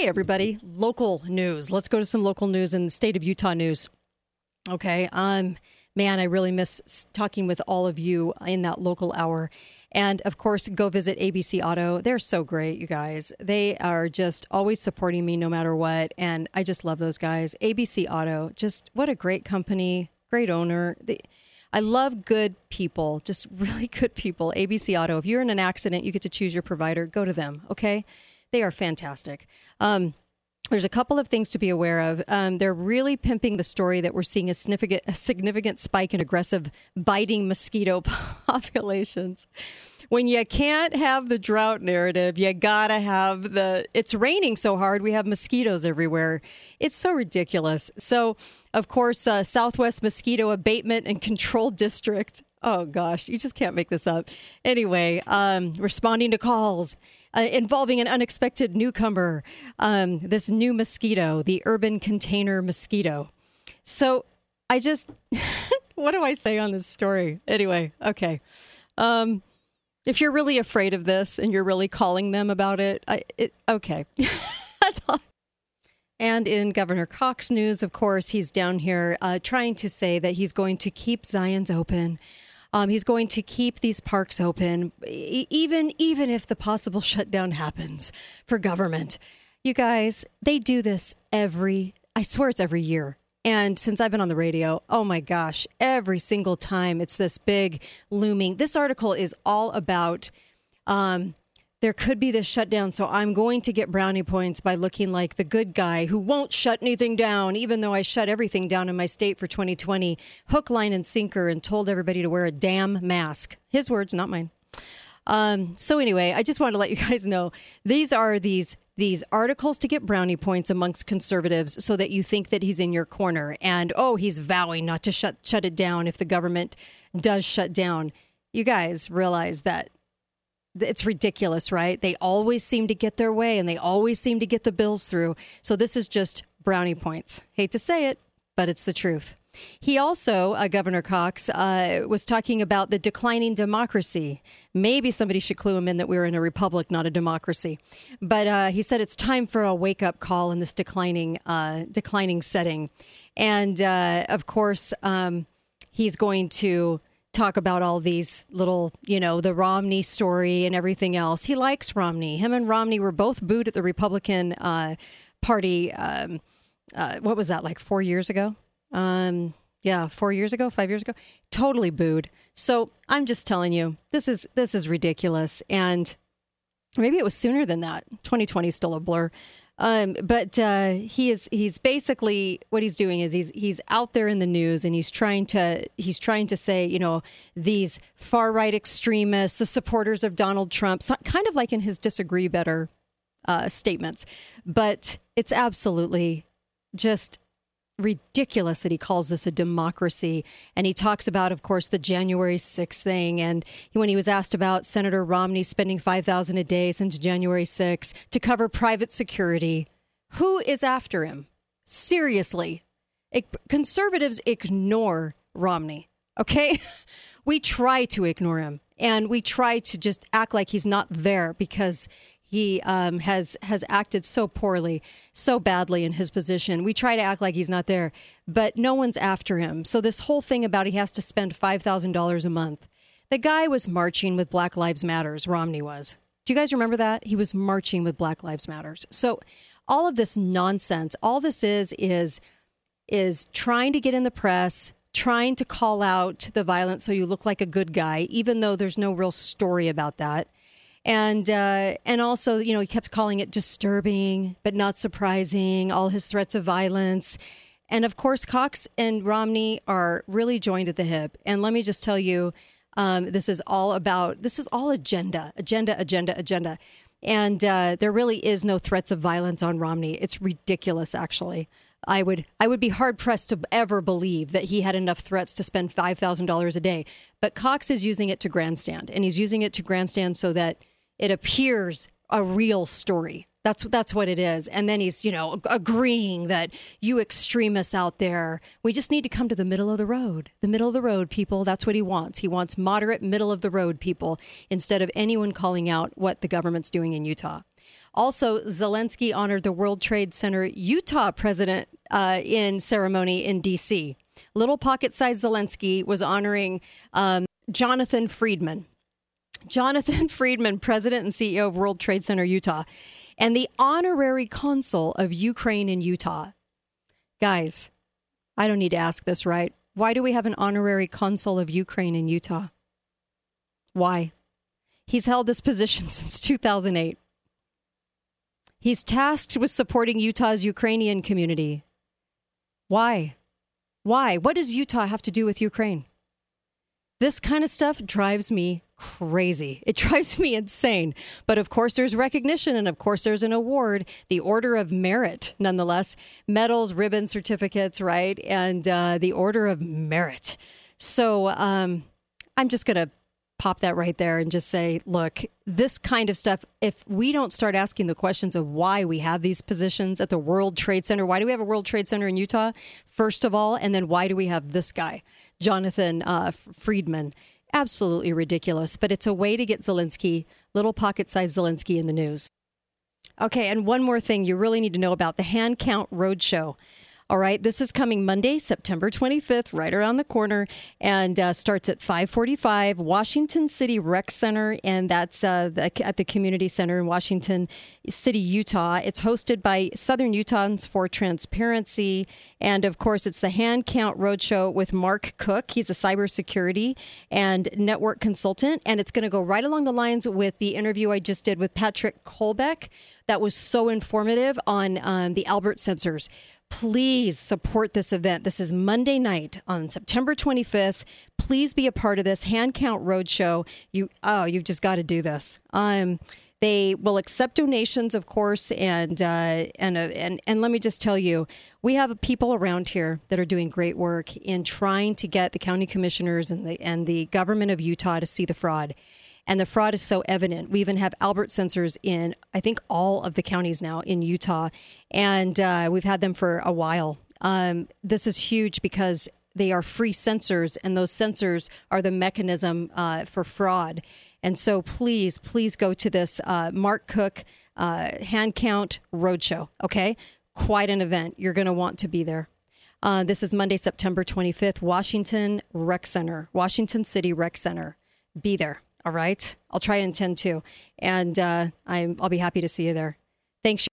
Hey, everybody. Local news. Let's go to some local news in the state of Utah news. Okay. Um, man, I really miss talking with all of you in that local hour. And of course, go visit ABC Auto. They're so great, you guys. They are just always supporting me no matter what. And I just love those guys. ABC Auto, just what a great company, great owner. They, I love good people, just really good people. ABC Auto. If you're in an accident, you get to choose your provider. Go to them, okay? They are fantastic. Um, there's a couple of things to be aware of. Um, they're really pimping the story that we're seeing a significant, a significant spike in aggressive biting mosquito populations. When you can't have the drought narrative, you gotta have the. It's raining so hard, we have mosquitoes everywhere. It's so ridiculous. So, of course, uh, Southwest Mosquito Abatement and Control District. Oh gosh, you just can't make this up. Anyway, um, responding to calls uh, involving an unexpected newcomer, um, this new mosquito, the urban container mosquito. So I just, what do I say on this story? Anyway, okay. Um, if you're really afraid of this and you're really calling them about it, I, it okay. That's all. And in Governor Cox news, of course, he's down here uh, trying to say that he's going to keep Zion's open. Um, he's going to keep these parks open, e- even even if the possible shutdown happens for government. You guys, they do this every. I swear it's every year. And since I've been on the radio, oh my gosh, every single time it's this big looming. This article is all about um, there could be this shutdown. So I'm going to get brownie points by looking like the good guy who won't shut anything down, even though I shut everything down in my state for 2020, hook, line, and sinker, and told everybody to wear a damn mask. His words, not mine. Um, so anyway, I just wanted to let you guys know these are these these articles to get brownie points amongst conservatives so that you think that he's in your corner and oh he's vowing not to shut shut it down if the government does shut down. You guys realize that it's ridiculous, right? They always seem to get their way and they always seem to get the bills through. So this is just brownie points. Hate to say it, but it's the truth. He also, uh, Governor Cox, uh, was talking about the declining democracy. Maybe somebody should clue him in that we're in a republic, not a democracy. But uh, he said it's time for a wake up call in this declining, uh, declining setting. And uh, of course, um, he's going to talk about all these little, you know, the Romney story and everything else. He likes Romney. Him and Romney were both booed at the Republican uh, Party. Um, uh, what was that like four years ago? Um, yeah, four years ago, five years ago, totally booed. So I'm just telling you, this is this is ridiculous, and maybe it was sooner than that. 2020 is still a blur. Um, but uh, he is he's basically what he's doing is he's he's out there in the news and he's trying to he's trying to say you know these far right extremists, the supporters of Donald Trump, so, kind of like in his disagree better uh, statements, but it's absolutely just ridiculous that he calls this a democracy. And he talks about, of course, the January 6th thing. And when he was asked about Senator Romney spending 5000 a day since January 6th to cover private security, who is after him? Seriously. It, conservatives ignore Romney, okay? we try to ignore him and we try to just act like he's not there because he um, has has acted so poorly, so badly in his position. We try to act like he's not there, but no one's after him. So this whole thing about he has to spend five thousand dollars a month. The guy was marching with Black Lives Matters. Romney was. Do you guys remember that? He was marching with Black Lives Matters. So all of this nonsense, all this is is is trying to get in the press, trying to call out the violence so you look like a good guy, even though there's no real story about that and uh, and also you know he kept calling it disturbing but not surprising all his threats of violence. And of course cox and romney are really joined at the hip. And let me just tell you um, this is all about this is all agenda agenda agenda agenda. And uh, there really is no threats of violence on romney. It's ridiculous actually. I would I would be hard pressed to ever believe that he had enough threats to spend five thousand dollars a day. But Cox is using it to grandstand, and he's using it to grandstand so that it appears a real story. That's that's what it is. And then he's, you know, agreeing that you extremists out there, we just need to come to the middle of the road. The middle of the road people, that's what he wants. He wants moderate middle of the road people instead of anyone calling out what the government's doing in Utah. Also, Zelensky honored the World Trade Center Utah president uh, in ceremony in D.C. Little pocket sized Zelensky was honoring um, Jonathan Freedman. Jonathan Freedman, president and CEO of World Trade Center Utah, and the honorary consul of Ukraine in Utah. Guys, I don't need to ask this, right? Why do we have an honorary consul of Ukraine in Utah? Why? He's held this position since 2008. He's tasked with supporting Utah's Ukrainian community. Why? Why? What does Utah have to do with Ukraine? This kind of stuff drives me crazy. It drives me insane. But of course, there's recognition and of course, there's an award, the Order of Merit, nonetheless. Medals, ribbons, certificates, right? And uh, the Order of Merit. So um, I'm just going to pop that right there and just say, look, this kind of stuff, if we don't start asking the questions of why we have these positions at the World Trade Center, why do we have a World Trade Center in Utah, first of all, and then why do we have this guy, Jonathan uh, Freedman? Absolutely ridiculous, but it's a way to get Zelensky, little pocket sized Zelensky, in the news. Okay, and one more thing you really need to know about the Hand Count Roadshow. All right, this is coming Monday, September 25th, right around the corner, and uh, starts at 5:45, Washington City Rec Center, and that's uh, the, at the Community Center in Washington City, Utah. It's hosted by Southern Utahns for Transparency, and of course, it's the Hand Count Roadshow with Mark Cook. He's a cybersecurity and network consultant, and it's going to go right along the lines with the interview I just did with Patrick Colbeck. That was so informative on um, the Albert sensors please support this event. This is Monday night on September 25th. Please be a part of this hand count roadshow. You oh, you've just got to do this. Um, they will accept donations, of course, and uh, and uh, and and let me just tell you, we have people around here that are doing great work in trying to get the county commissioners and the and the government of Utah to see the fraud and the fraud is so evident. We even have Albert sensors in, I think, all of the counties now in Utah, and uh, we've had them for a while. Um, this is huge because they are free sensors, and those sensors are the mechanism uh, for fraud. And so, please, please go to this uh, Mark Cook uh, hand count roadshow. Okay, quite an event. You're going to want to be there. Uh, this is Monday, September 25th, Washington Rec Center, Washington City Rec Center. Be there. All right. I'll try and attend too. And uh, I'm, I'll be happy to see you there. Thanks.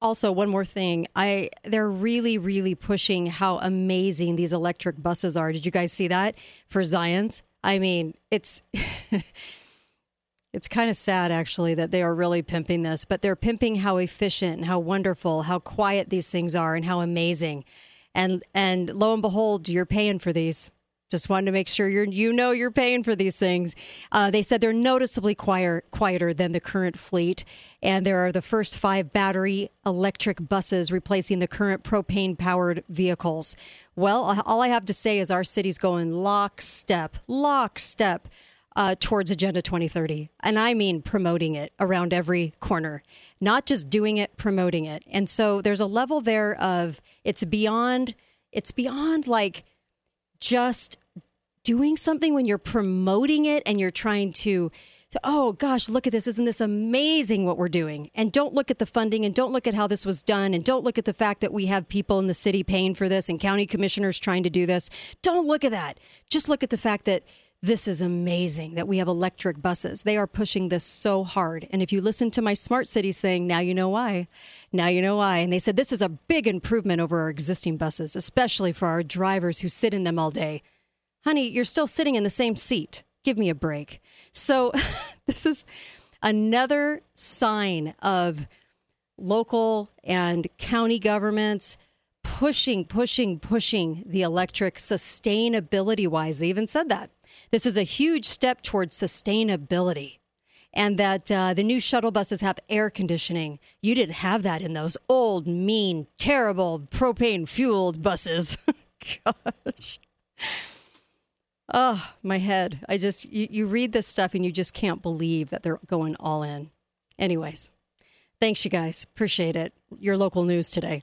Also, one more thing. I they're really, really pushing how amazing these electric buses are. Did you guys see that for Zions? I mean, it's it's kind of sad actually that they are really pimping this, but they're pimping how efficient and how wonderful, how quiet these things are, and how amazing. And and lo and behold, you're paying for these. Just wanted to make sure you're you know you're paying for these things. Uh, they said they're noticeably quieter, quieter than the current fleet, and there are the first five battery electric buses replacing the current propane powered vehicles. Well, all I have to say is our city's going lockstep, lockstep. Uh, towards Agenda 2030. And I mean promoting it around every corner, not just doing it, promoting it. And so there's a level there of it's beyond, it's beyond like just doing something when you're promoting it and you're trying to to, oh gosh, look at this. Isn't this amazing what we're doing? And don't look at the funding and don't look at how this was done and don't look at the fact that we have people in the city paying for this and county commissioners trying to do this. Don't look at that. Just look at the fact that this is amazing that we have electric buses. They are pushing this so hard. And if you listen to my smart cities thing, now you know why. Now you know why. And they said this is a big improvement over our existing buses, especially for our drivers who sit in them all day honey, you're still sitting in the same seat. Give me a break. So, this is another sign of local and county governments pushing, pushing, pushing the electric sustainability wise. They even said that. This is a huge step towards sustainability. And that uh, the new shuttle buses have air conditioning. You didn't have that in those old, mean, terrible propane fueled buses. Gosh. Oh, my head. I just, you, you read this stuff and you just can't believe that they're going all in. Anyways, thanks, you guys. Appreciate it. Your local news today.